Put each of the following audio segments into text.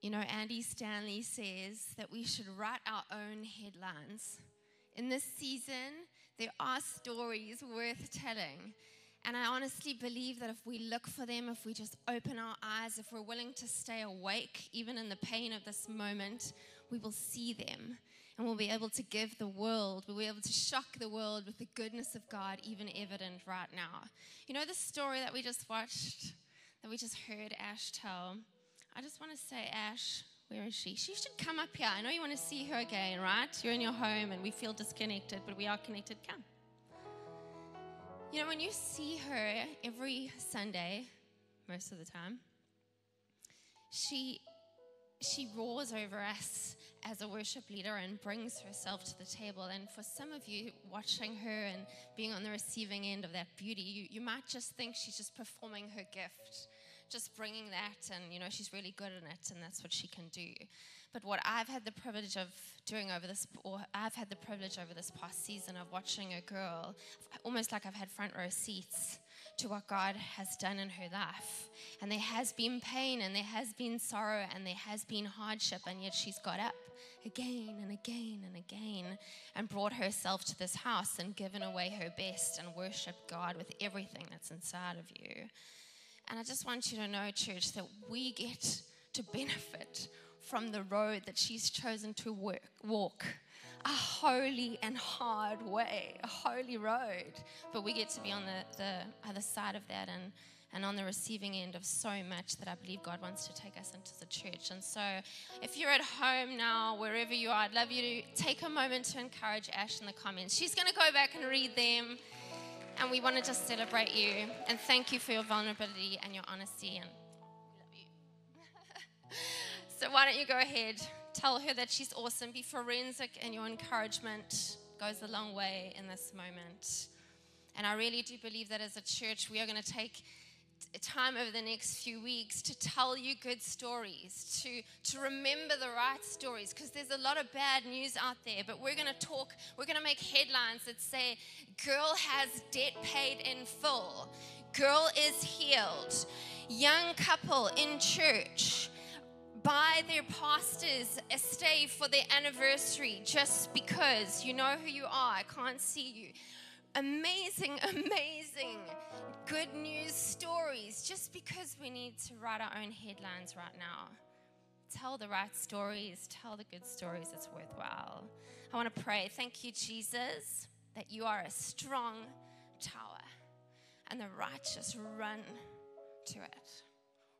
You know, Andy Stanley says that we should write our own headlines. In this season, there are stories worth telling. And I honestly believe that if we look for them, if we just open our eyes, if we're willing to stay awake, even in the pain of this moment, we will see them. And we'll be able to give the world, we'll be able to shock the world with the goodness of God, even evident right now. You know the story that we just watched, that we just heard Ash tell? I just want to say, Ash, where is she? She should come up here. I know you want to see her again, right? You're in your home and we feel disconnected, but we are connected. Come. You know, when you see her every Sunday, most of the time, she she roars over us as a worship leader and brings herself to the table. And for some of you watching her and being on the receiving end of that beauty, you, you might just think she's just performing her gift, just bringing that, and you know, she's really good in it, and that's what she can do. But what I've had the privilege of doing over this, or I've had the privilege over this past season of watching a girl, almost like I've had front row seats to what God has done in her life. And there has been pain, and there has been sorrow, and there has been hardship, and yet she's got up again and again and again and brought herself to this house and given away her best and worshiped God with everything that's inside of you. And I just want you to know, church, that we get to benefit from the road that she's chosen to work, walk. A holy and hard way, a holy road. But we get to be on the, the other side of that and, and on the receiving end of so much that I believe God wants to take us into the church. And so, if you're at home now, wherever you are, I'd love you to take a moment to encourage Ash in the comments. She's going to go back and read them. And we want to just celebrate you and thank you for your vulnerability and your honesty. And so why don't you go ahead, tell her that she's awesome, be forensic, and your encouragement goes a long way in this moment. And I really do believe that as a church, we are going to take time over the next few weeks to tell you good stories, to, to remember the right stories, because there's a lot of bad news out there. But we're going to talk, we're going to make headlines that say, Girl has debt paid in full, girl is healed, young couple in church buy their pastors a stay for their anniversary just because you know who you are. I can't see you. Amazing, amazing good news stories just because we need to write our own headlines right now. Tell the right stories, tell the good stories, it's worthwhile. I want to pray. Thank you, Jesus, that you are a strong tower and the righteous run to it.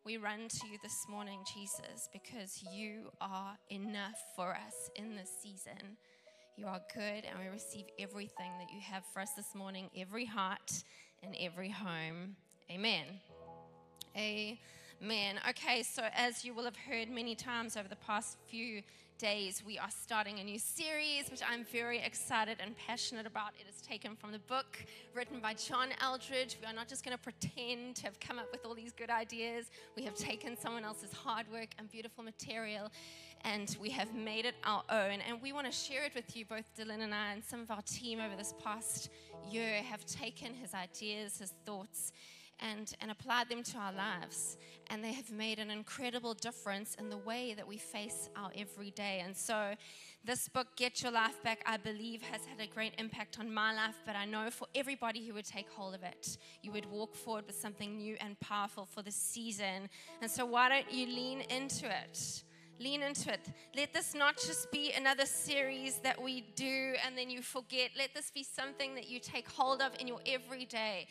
We run to you this morning, Jesus, because you are enough for us in this season. You are good, and we receive everything that you have for us this morning, every heart and every home. Amen. Amen. Okay, so as you will have heard many times over the past few days, we are starting a new series, which I'm very excited and passionate about. It is taken from the book written by John Eldredge. We are not just going to pretend to have come up with all these good ideas. We have taken someone else's hard work and beautiful material and we have made it our own. And we want to share it with you, both Dylan and I, and some of our team over this past year have taken his ideas, his thoughts, and, and applied them to our lives. And they have made an incredible difference in the way that we face our everyday. And so, this book, Get Your Life Back, I believe has had a great impact on my life, but I know for everybody who would take hold of it, you would walk forward with something new and powerful for the season. And so, why don't you lean into it? Lean into it. Let this not just be another series that we do and then you forget. Let this be something that you take hold of in your everyday.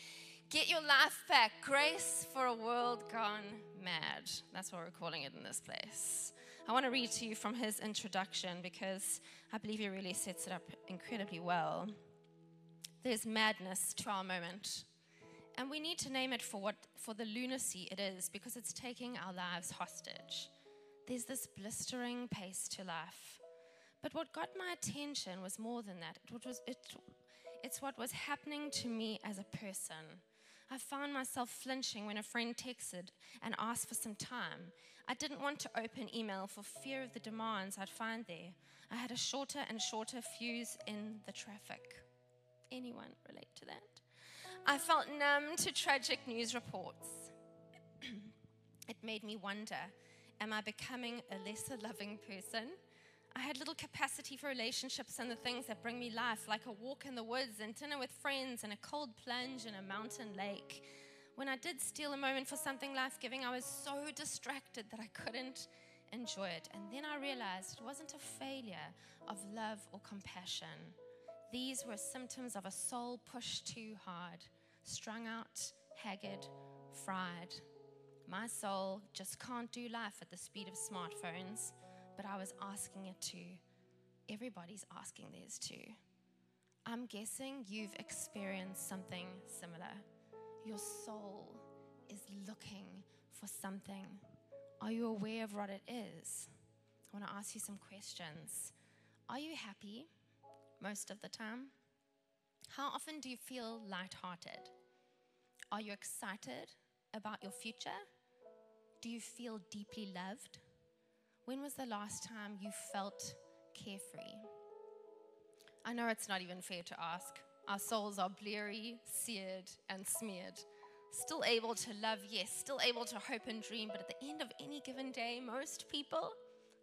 Get your life back. Grace for a world gone mad. That's what we're calling it in this place. I want to read to you from his introduction because I believe he really sets it up incredibly well. There's madness to our moment. And we need to name it for what for the lunacy it is because it's taking our lives hostage. There's this blistering pace to life. But what got my attention was more than that. It was, it, it's what was happening to me as a person. I found myself flinching when a friend texted and asked for some time. I didn't want to open email for fear of the demands I'd find there. I had a shorter and shorter fuse in the traffic. Anyone relate to that? I felt numb to tragic news reports. it made me wonder Am I becoming a lesser loving person? I had little capacity for relationships and the things that bring me life, like a walk in the woods and dinner with friends and a cold plunge in a mountain lake. When I did steal a moment for something life giving, I was so distracted that I couldn't enjoy it. And then I realized it wasn't a failure of love or compassion. These were symptoms of a soul pushed too hard, strung out, haggard, fried. My soul just can't do life at the speed of smartphones, but I was asking it to. Everybody's asking theirs too. I'm guessing you've experienced something similar. Your soul is looking for something. Are you aware of what it is? I want to ask you some questions. Are you happy most of the time? How often do you feel lighthearted? Are you excited about your future? Do you feel deeply loved? When was the last time you felt carefree? I know it's not even fair to ask. Our souls are bleary, seared, and smeared. Still able to love, yes, still able to hope and dream, but at the end of any given day, most people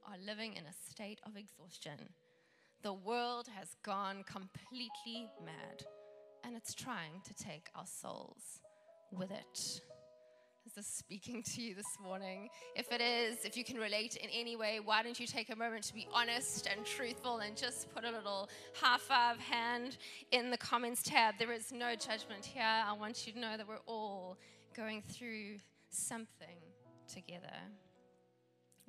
are living in a state of exhaustion. The world has gone completely mad, and it's trying to take our souls with it. Is this speaking to you this morning? If it is, if you can relate in any way, why don't you take a moment to be honest and truthful and just put a little half five hand in the comments tab? There is no judgment here. I want you to know that we're all going through something together.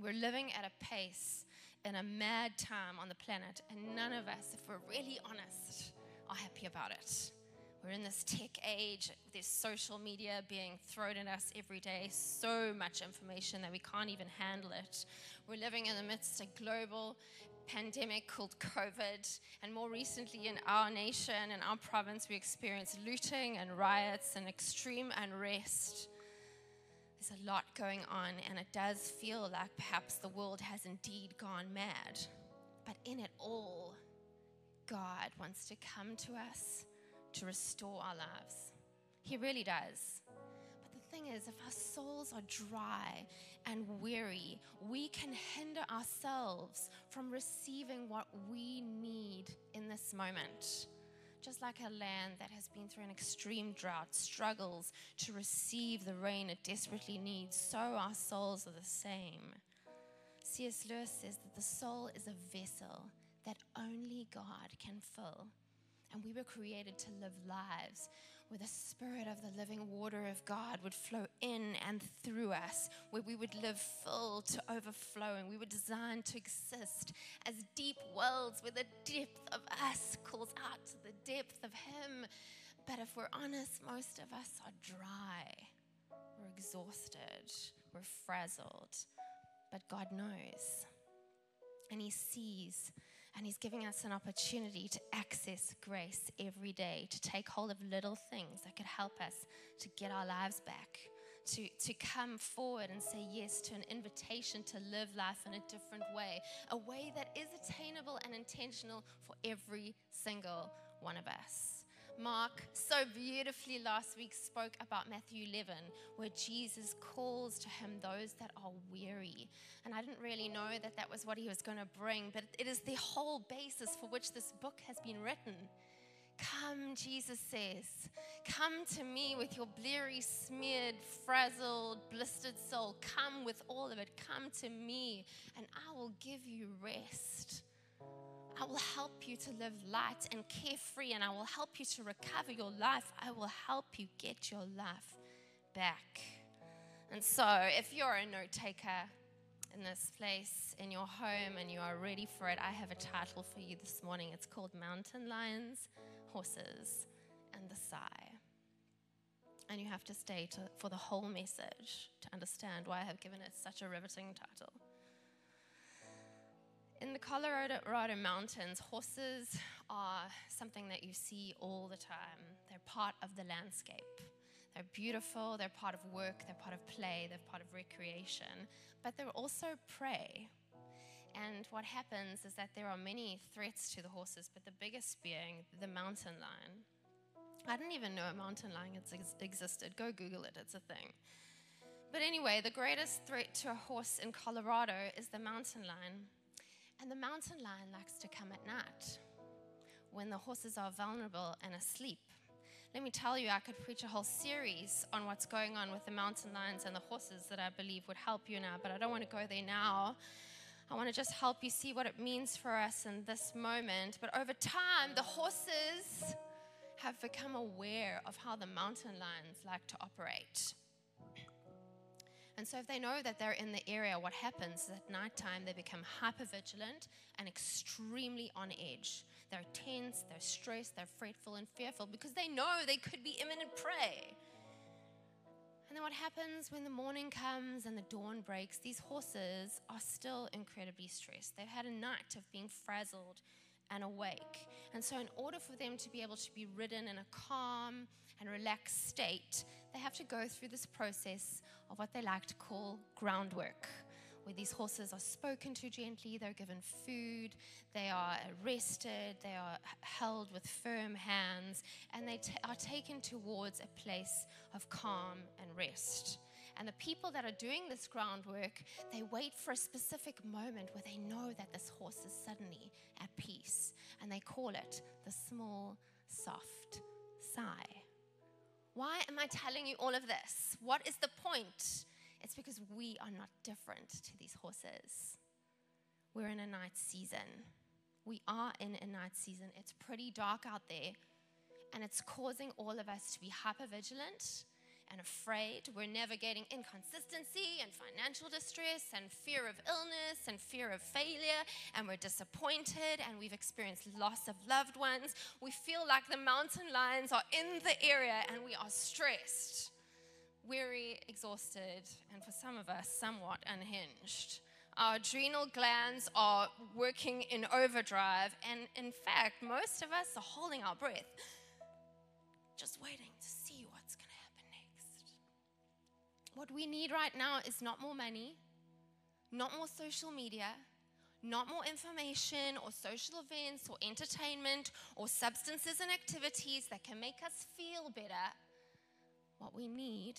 We're living at a pace in a mad time on the planet, and none of us, if we're really honest, are happy about it. We're in this tech age, there's social media being thrown at us every day, so much information that we can't even handle it. We're living in the midst of a global pandemic called COVID, and more recently in our nation and our province, we experienced looting and riots and extreme unrest. There's a lot going on, and it does feel like perhaps the world has indeed gone mad. But in it all, God wants to come to us to restore our lives. He really does. But the thing is, if our souls are dry and weary, we can hinder ourselves from receiving what we need in this moment. Just like a land that has been through an extreme drought struggles to receive the rain it desperately needs, so our souls are the same. C.S. Lewis says that the soul is a vessel that only God can fill. And we were created to live lives where the spirit of the living water of God would flow in and through us, where we would live full to overflowing. We were designed to exist as deep wells where the depth of us calls out to the depth of Him. But if we're honest, most of us are dry. We're exhausted. We're frazzled. But God knows. And He sees and He's giving us an opportunity to access grace every day, to take hold of little things that could help us to get our lives back, to, to come forward and say yes to an invitation to live life in a different way, a way that is attainable and intentional for every single one of us. Mark so beautifully last week spoke about Matthew 11, where Jesus calls to him those that are weary. And I didn't really know that that was what he was going to bring, but it is the whole basis for which this book has been written. Come, Jesus says, come to me with your bleary, smeared, frazzled, blistered soul. Come with all of it. Come to me, and I will give you rest. I will help you to live light and carefree, and I will help you to recover your life. I will help you get your life back. And so, if you're a note taker in this place, in your home, and you are ready for it, I have a title for you this morning. It's called Mountain Lions, Horses, and the Sigh. And you have to stay to, for the whole message to understand why I have given it such a riveting title. In the Colorado mountains, horses are something that you see all the time. They're part of the landscape. They're beautiful, they're part of work, they're part of play, they're part of recreation, but they're also prey. And what happens is that there are many threats to the horses, but the biggest being the mountain lion. I didn't even know a mountain lion existed. Go Google it, it's a thing. But anyway, the greatest threat to a horse in Colorado is the mountain lion. And the mountain lion likes to come at night when the horses are vulnerable and asleep. Let me tell you, I could preach a whole series on what's going on with the mountain lions and the horses that I believe would help you now, but I don't want to go there now. I want to just help you see what it means for us in this moment. But over time, the horses have become aware of how the mountain lions like to operate. And so, if they know that they're in the area, what happens is at nighttime they become hyper vigilant and extremely on edge. They're tense, they're stressed, they're fretful and fearful because they know they could be imminent prey. And then what happens when the morning comes and the dawn breaks? These horses are still incredibly stressed. They've had a night of being frazzled and awake. And so, in order for them to be able to be ridden in a calm and relaxed state, they have to go through this process of what they like to call groundwork, where these horses are spoken to gently, they're given food, they are arrested, they are held with firm hands, and they t- are taken towards a place of calm and rest. And the people that are doing this groundwork, they wait for a specific moment where they know that this horse is suddenly at peace. And they call it the small, soft sigh. Why am I telling you all of this? What is the point? It's because we are not different to these horses. We're in a night season. We are in a night season. It's pretty dark out there, and it's causing all of us to be hyper vigilant and afraid. We're navigating inconsistency and financial distress and fear of illness and fear of failure, and we're disappointed and we've experienced loss of loved ones. We feel like the mountain lions are in the area and we are stressed, weary, exhausted, and for some of us, somewhat unhinged. Our adrenal glands are working in overdrive, and in fact, most of us are holding our breath, just waiting what we need right now is not more money, not more social media, not more information or social events or entertainment or substances and activities that can make us feel better. What we need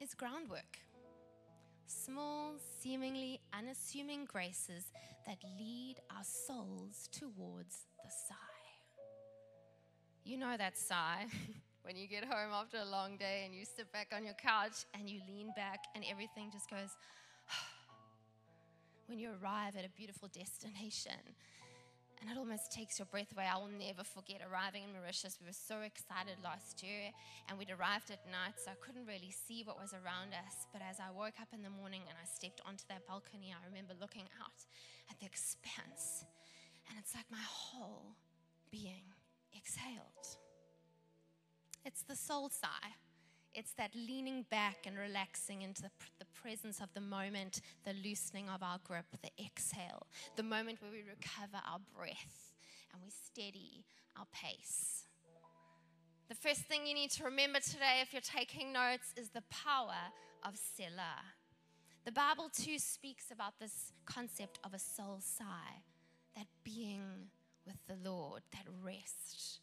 is groundwork. Small, seemingly unassuming graces that lead our souls towards the sigh. You know that sigh. when you get home after a long day and you sit back on your couch and you lean back and everything just goes, when you arrive at a beautiful destination and it almost takes your breath away. I will never forget arriving in Mauritius. We were so excited last year, and we'd arrived at night, so I couldn't really see what was around us. But as I woke up in the morning and I stepped onto that balcony, I remember looking out at the expanse, and it's like my whole being exhaled. It's the soul sigh. It's that leaning back and relaxing into the, the, presence of the moment, the loosening of our grip, the exhale, the moment where we recover our breath and we steady our pace. The first thing you need to remember today, if you're taking notes, is the power of Selah. The Bible too speaks about this concept of a soul sigh, that being with the Lord, that rest.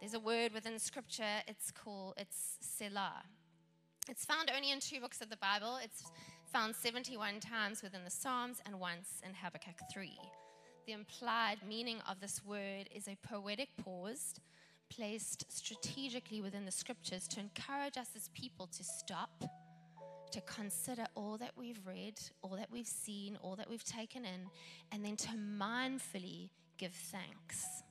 There's a word within scripture, it's called, it's Selah. It's found only in two books of the Bible. It's found 71 times within the Psalms and once in Habakkuk 3. The implied meaning of this word is a poetic pause placed strategically within the scriptures to encourage us as people to stop, to consider all that we've read, all that we've seen, all that we've taken in, and then to mindfully give thanks.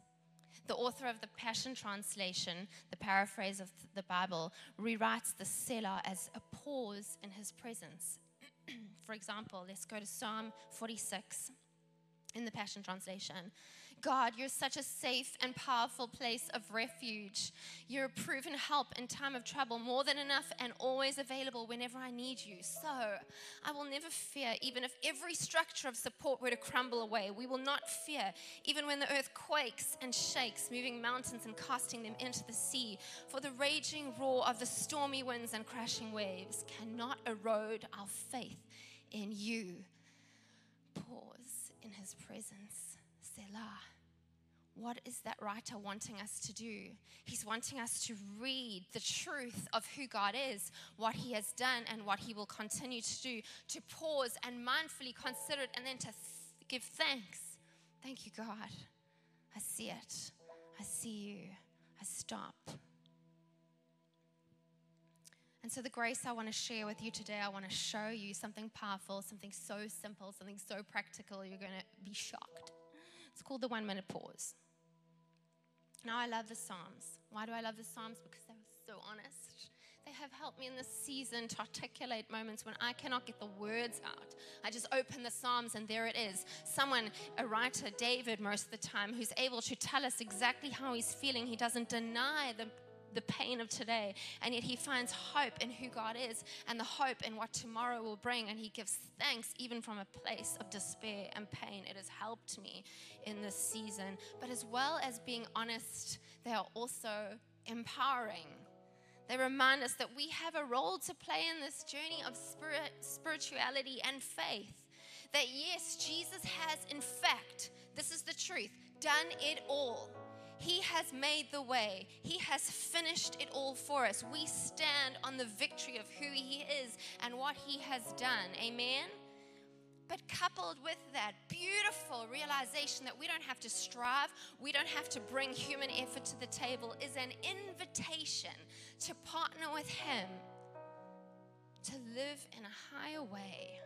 The author of the Passion Translation, the paraphrase of the Bible, rewrites the Selah as a pause in his presence. For example, let's go to Psalm 46 in the Passion Translation. God, you're such a safe and powerful place of refuge. You're a proven help in time of trouble, more than enough and always available whenever I need you. So I will never fear, even if every structure of support were to crumble away. We will not fear, even when the earth quakes and shakes, moving mountains and casting them into the sea. For the raging roar of the stormy winds and crashing waves cannot erode our faith in you. Pause in his presence. Selah. what is that writer wanting us to do? He's wanting us to read the truth of who God is, what He has done, and what He will continue to do, to pause and mindfully consider it, and then to give thanks. Thank you, God. I see it. I see you. I stop. And so, the grace I want to share with you today, I want to show you something powerful, something so simple, something so practical, you're going to be shocked. It's called the one minute pause. Now, I love the Psalms. Why do I love the Psalms? Because they're so honest. They have helped me in this season to articulate moments when I cannot get the words out. I just open the Psalms and there it is. Someone, a writer, David, most of the time, who's able to tell us exactly how he's feeling. He doesn't deny the the pain of today. And yet he finds hope in who God is and the hope in what tomorrow will bring. And he gives thanks even from a place of despair and pain. It has helped me in this season. But as well as being honest, they are also empowering. They remind us that we have a role to play in this journey of spirit, spirituality and faith. That yes, Jesus has, in fact, this is the truth, done it all. He has made the way. He has finished it all for us. We stand on the victory of who He is and what He has done. Amen? But coupled with that beautiful realization that we don't have to strive, we don't have to bring human effort to the table, is an invitation to partner with Him to live in a higher way,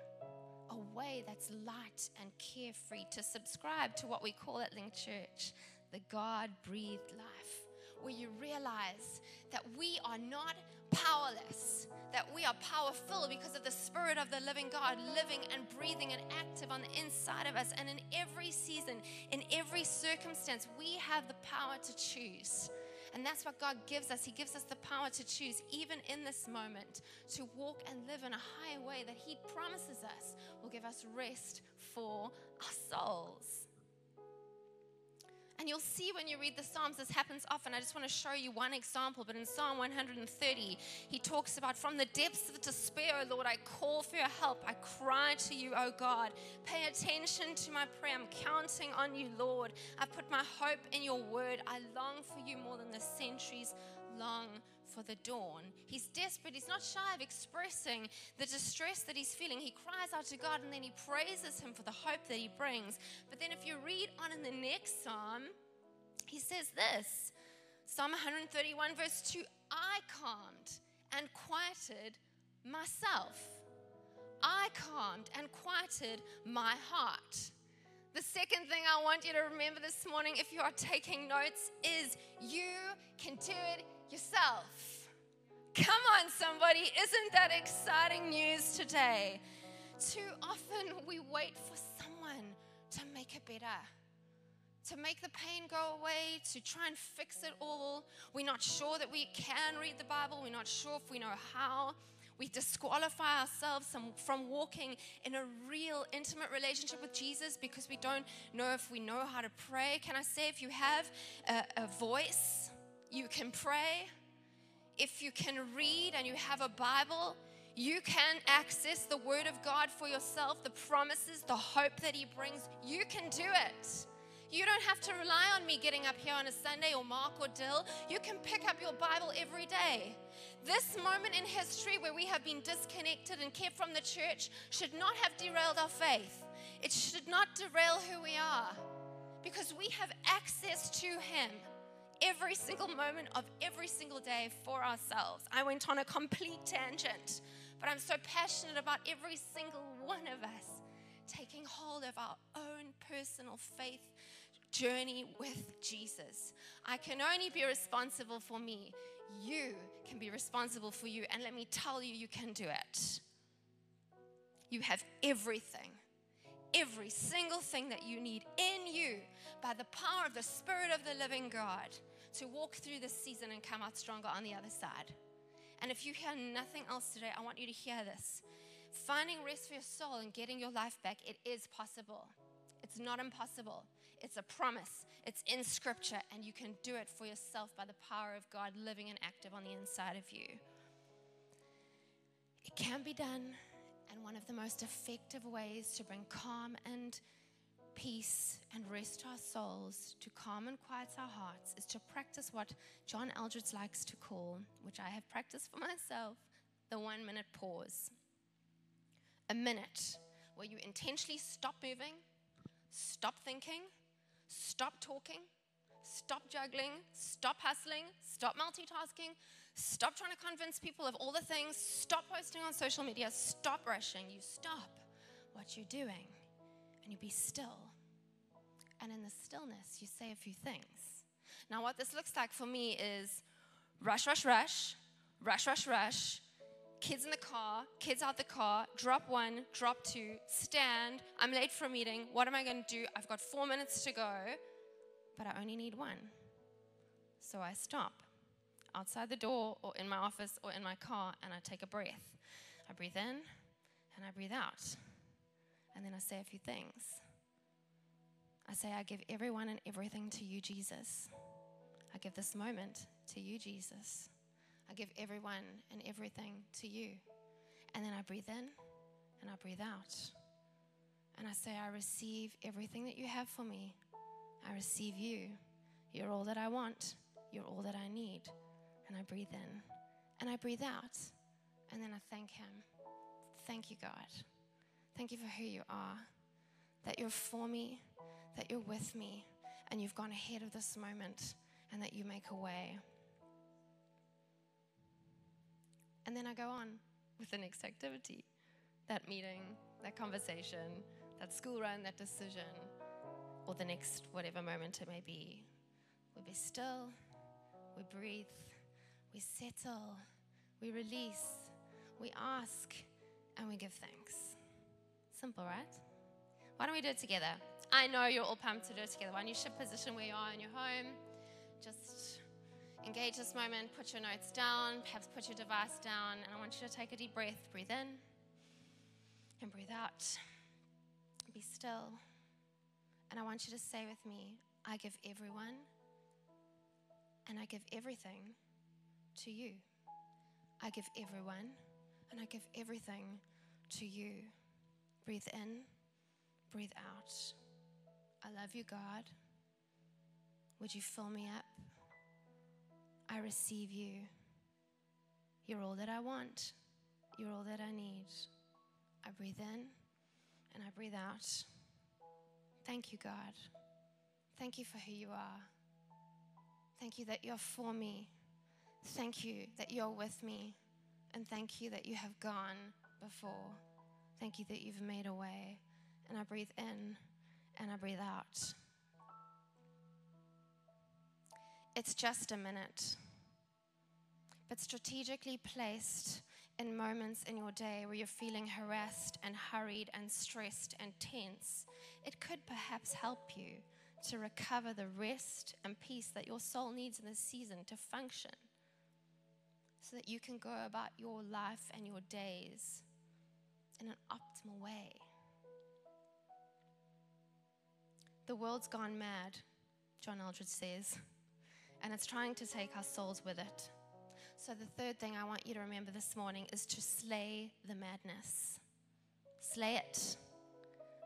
a way that's light and carefree, to subscribe to what we call at Link Church the God breathed life, where you realize that we are not powerless, that we are powerful because of the Spirit of the living God living and breathing and active on the inside of us. And in every season, in every circumstance, we have the power to choose. And that's what God gives us. He gives us the power to choose, even in this moment, to walk and live in a higher way that He promises us will give us rest for our souls. And you'll see when you read the Psalms, this happens often. I just want to show you one example. But in Psalm 130, he talks about, From the depths of despair, O Lord, I call for your help. I cry to you, O God. Pay attention to my prayer. I'm counting on you, Lord. I put my hope in your word. I long for you more than the centuries long for the dawn. He's desperate. He's not shy of expressing the distress that he's feeling. He cries out to God and then he praises him for the hope that he brings. But then if you read on in the next psalm, he says this Psalm 131, verse 2 I calmed and quieted myself. I calmed and quieted my heart. The second thing I want you to remember this morning, if you are taking notes, is you can do it yourself. Come on, somebody. Isn't that exciting news today? Too often we wait for someone to make it better, to make the pain go away, to try and fix it all. We're not sure that we can read the Bible, we're not sure if we know how. We disqualify ourselves from walking in a real intimate relationship with Jesus because we don't know if we know how to pray. Can I say, if you have a, a voice, you can pray. If you can read and you have a Bible, you can access the Word of God for yourself, the promises, the hope that He brings. You can do it. You don't have to rely on me getting up here on a Sunday or Mark or Dill. You can pick up your Bible every day. This moment in history where we have been disconnected and kept from the church should not have derailed our faith. It should not derail who we are because we have access to Him every single moment of every single day for ourselves. I went on a complete tangent, but I'm so passionate about every single one of us taking hold of our own personal faith journey with Jesus. I can only be responsible for me. You can be responsible for you. And let me tell you, you can do it. You have everything, every single thing that you need in you by the power of the Spirit of the living God to walk through this season and come out stronger on the other side. And if you hear nothing else today, I want you to hear this. Finding rest for your soul and getting your life back, it is possible. It's not impossible. It's a promise. It's in scripture, and you can do it for yourself by the power of God living and active on the inside of you. It can be done, and one of the most effective ways to bring calm and peace and rest to our souls, to calm and quiet our hearts, is to practice what John Eldredge likes to call, which I have practiced for myself, the one minute pause. A minute where you intentionally stop moving, stop thinking, stop talking, stop juggling, stop hustling, stop multitasking, stop trying to convince people of all the things, stop posting on social media, stop rushing. You stop what you're doing and you be still. And in the stillness, you say a few things. Now, what this looks like for me is rush, rush, rush, rush, rush, rush, kids in the car, kids out the car, drop one, drop two, stand. I'm late for a meeting. What am I going to do? I've got four minutes to go, but I only need one. So I stop outside the door or in my office or in my car and I take a breath. I breathe in and I breathe out. And then I say a few things. I say, I give everyone and everything to you, Jesus. I give this moment to you, Jesus. I give everyone and everything to you. And then I breathe in and I breathe out. And I say, I receive everything that you have for me. I receive you. You're all that I want. You're all that I need. And I breathe in and I breathe out. And then I thank Him. Thank you, God. Thank you for who you are, that you're for me, that you're with me, and you've gone ahead of this moment, and that you make a way. And then I go on with the next activity that meeting, that conversation, that school run, that decision, or the next whatever moment it may be. We be still, we breathe, we settle, we release, we ask, and we give thanks. Simple, right? Why don't we do it together? I know you're all pumped to do it together. Why don't you shift position where you are in your home? Just engage this moment, put your notes down, perhaps put your device down, and I want you to take a deep breath. Breathe in and breathe out. Be still. And I want you to say with me, I give everyone and I give everything to you. I give everyone and I give everything to you. Breathe in, breathe out. I love you, God. Would you fill me up? I receive you. You're all that I want. You're all that I need. I breathe in and I breathe out. Thank you, God. Thank you for who you are. Thank you that you're for me. Thank you that you're with me. And thank you that you have gone before. Thank you that you've made a way. And I breathe in and I breathe out. It's just a minute, but strategically placed in moments in your day where you're feeling harassed and hurried and stressed and tense, it could perhaps help you to recover the rest and peace that your soul needs in this season to function so that you can go about your life and your days in an optimal way. The world's gone mad, John Eldredge says, and it's trying to take our souls with it. So, the third thing I want you to remember this morning is to slay the madness. Slay it.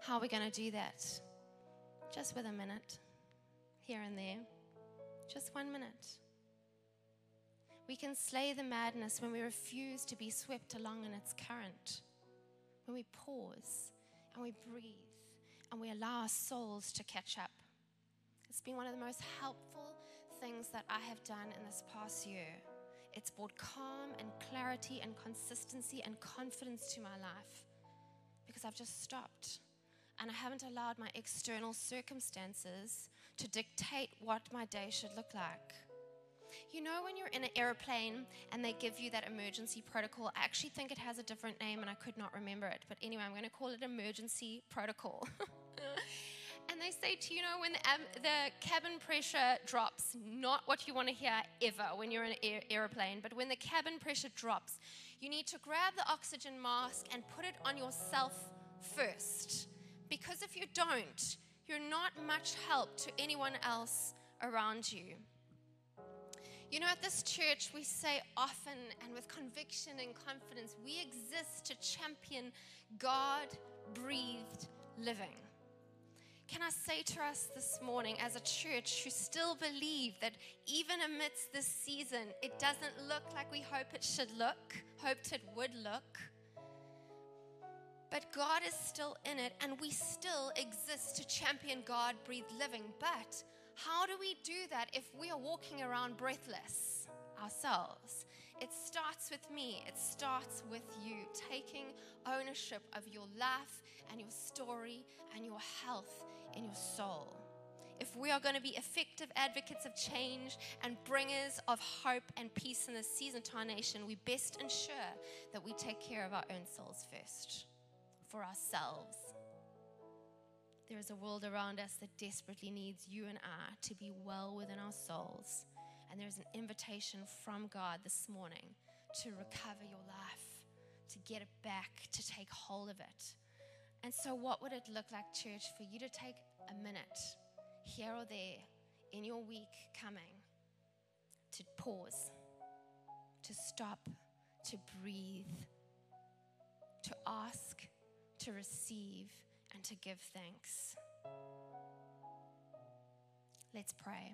How are we going to do that? Just with a minute, here and there. Just one minute. We can slay the madness when we refuse to be swept along in its current when we pause and we breathe and we allow our souls to catch up. It's been one of the most helpful things that I have done in this past year. It's brought calm and clarity and consistency and confidence to my life because I've just stopped and I haven't allowed my external circumstances to dictate what my day should look like. You know, when you're in an airplane and they give you that emergency protocol, I actually think it has a different name and I could not remember it. But anyway, I'm going to call it emergency protocol. and they say to you know when the, um, the, cabin pressure drops not what you want to hear ever when you're in an air, airplane but when the cabin pressure drops you need to grab the oxygen mask and put it on yourself first because if you don't you're not much help to anyone else around you you know, at this church, we say often and with conviction and confidence, we exist to champion God breathed living. Can I say to us this morning, as a church who still believe that even amidst this season, it doesn't look like we hope it should look, hoped it would look, but God is still in it and we still exist to champion God breathed living. But how do we do that if we are walking around breathless ourselves? It starts with me, it starts with you taking ownership of your life and your story and your health in your soul. If we are going to be effective advocates of change and bringers of hope and peace in this season to our nation, we best ensure that we take care of our own souls first, for ourselves. There is a world around us that desperately needs you and I to be well within our souls. And there's an invitation from God this morning to recover your life, to get it back, to take hold of it. And so, what would it look like, church, for you to take a minute here or there in your week coming to pause, to stop, to breathe, to ask, to receive, and to give thanks? Let's pray.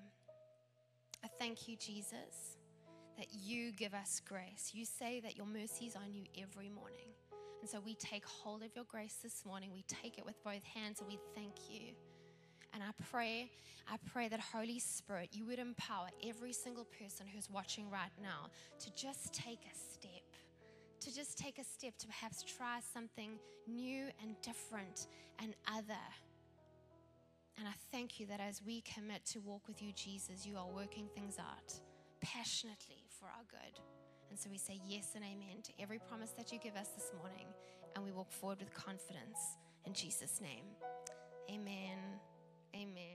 I thank you, Jesus, that you give us grace. You say that your mercies on you every morning. And so we take hold of your grace this morning. We take it with both hands and we thank you. And I pray, I pray that Holy Spirit, you would empower every single person who's watching right now to just take a step, to just take a step to perhaps try something new and different and other. And I thank you that as we commit to walk with you, Jesus, you are working things out passionately for our good. And so we say yes and amen to every promise that you give us this morning, and we walk forward with confidence in Jesus' name. Amen. Amen.